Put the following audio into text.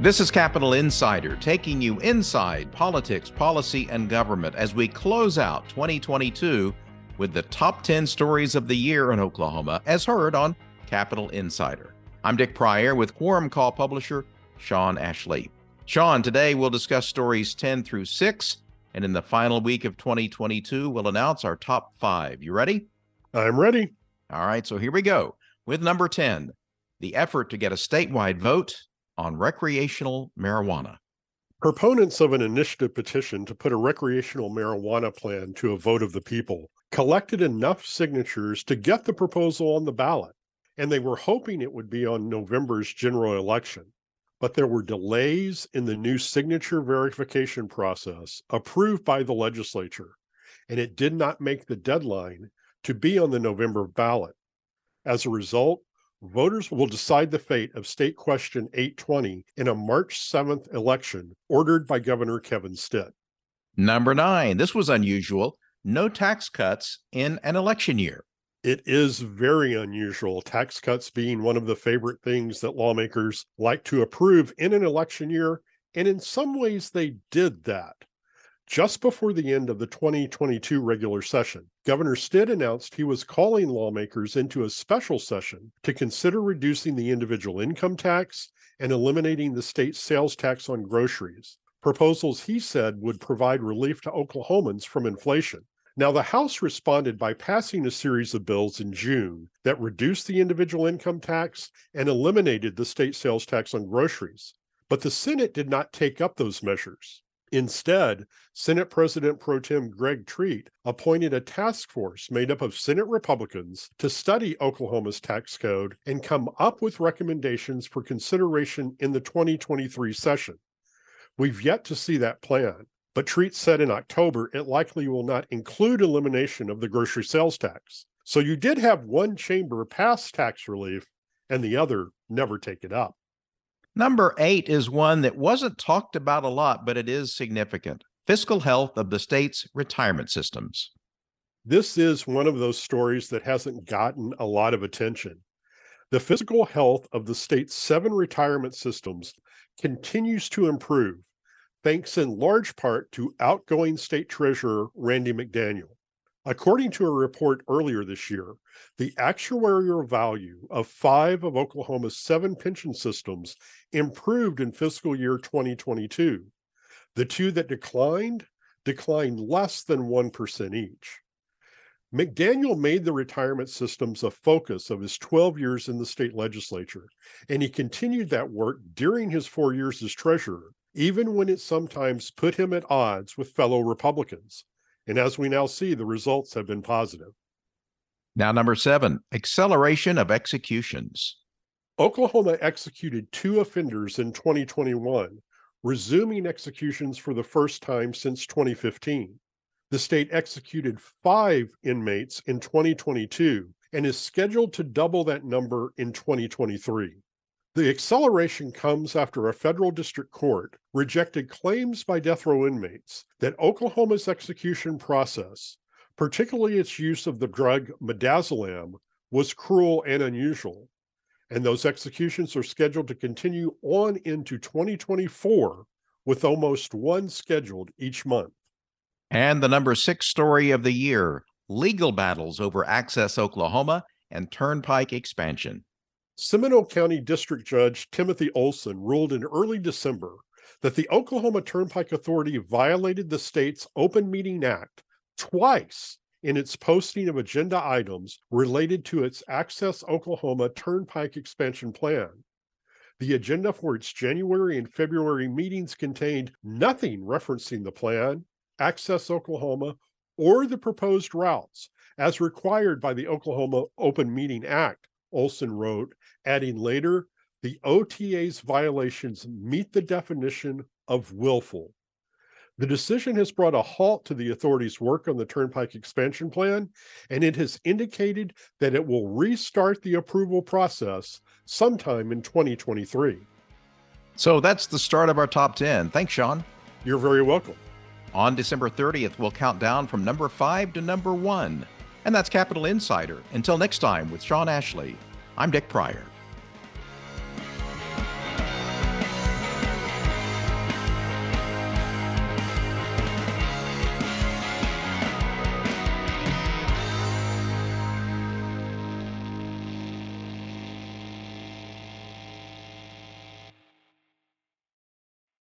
This is Capitol Insider, taking you inside politics, policy, and government as we close out 2022 with the top 10 stories of the year in Oklahoma, as heard on Capitol Insider. I'm Dick Pryor with Quorum Call publisher Shawn Ashley. Shawn, today we'll discuss stories 10 through 6, and in the final week of 2022, we'll announce our top five. You ready? I'm ready. All right, so here we go with number 10 the effort to get a statewide vote on recreational marijuana. Proponents of an initiative petition to put a recreational marijuana plan to a vote of the people collected enough signatures to get the proposal on the ballot, and they were hoping it would be on November's general election. But there were delays in the new signature verification process approved by the legislature, and it did not make the deadline to be on the November ballot. As a result, voters will decide the fate of State Question 820 in a March 7th election ordered by Governor Kevin Stitt. Number nine, this was unusual. No tax cuts in an election year. It is very unusual, tax cuts being one of the favorite things that lawmakers like to approve in an election year. And in some ways, they did that. Just before the end of the 2022 regular session, Governor Stitt announced he was calling lawmakers into a special session to consider reducing the individual income tax and eliminating the state sales tax on groceries. Proposals he said would provide relief to Oklahomans from inflation. Now, the House responded by passing a series of bills in June that reduced the individual income tax and eliminated the state sales tax on groceries. But the Senate did not take up those measures. Instead, Senate President Pro Tem Greg Treat appointed a task force made up of Senate Republicans to study Oklahoma's tax code and come up with recommendations for consideration in the 2023 session. We've yet to see that plan, but Treat said in October it likely will not include elimination of the grocery sales tax. So you did have one chamber pass tax relief and the other never take it up. Number eight is one that wasn't talked about a lot, but it is significant fiscal health of the state's retirement systems. This is one of those stories that hasn't gotten a lot of attention. The physical health of the state's seven retirement systems continues to improve, thanks in large part to outgoing state treasurer Randy McDaniel. According to a report earlier this year, the actuarial value of five of Oklahoma's seven pension systems improved in fiscal year 2022. The two that declined declined less than 1% each. McDaniel made the retirement systems a focus of his 12 years in the state legislature, and he continued that work during his four years as treasurer, even when it sometimes put him at odds with fellow Republicans. And as we now see, the results have been positive. Now, number seven, acceleration of executions. Oklahoma executed two offenders in 2021, resuming executions for the first time since 2015. The state executed five inmates in 2022 and is scheduled to double that number in 2023. The acceleration comes after a federal district court rejected claims by death row inmates that Oklahoma's execution process, particularly its use of the drug midazolam, was cruel and unusual. And those executions are scheduled to continue on into 2024 with almost one scheduled each month. And the number six story of the year legal battles over Access Oklahoma and Turnpike expansion. Seminole County District Judge Timothy Olson ruled in early December that the Oklahoma Turnpike Authority violated the state's Open Meeting Act twice in its posting of agenda items related to its Access Oklahoma Turnpike expansion plan. The agenda for its January and February meetings contained nothing referencing the plan, Access Oklahoma, or the proposed routes as required by the Oklahoma Open Meeting Act, Olson wrote, adding later, the OTA's violations meet the definition of willful. The decision has brought a halt to the authority's work on the Turnpike expansion plan, and it has indicated that it will restart the approval process sometime in 2023. So that's the start of our top 10. Thanks, Shawn. You're very welcome. On December 30th, we'll count down from number five to number one. And that's Capitol Insider. Until next time with Shawn Ashley, I'm Dick Pryor.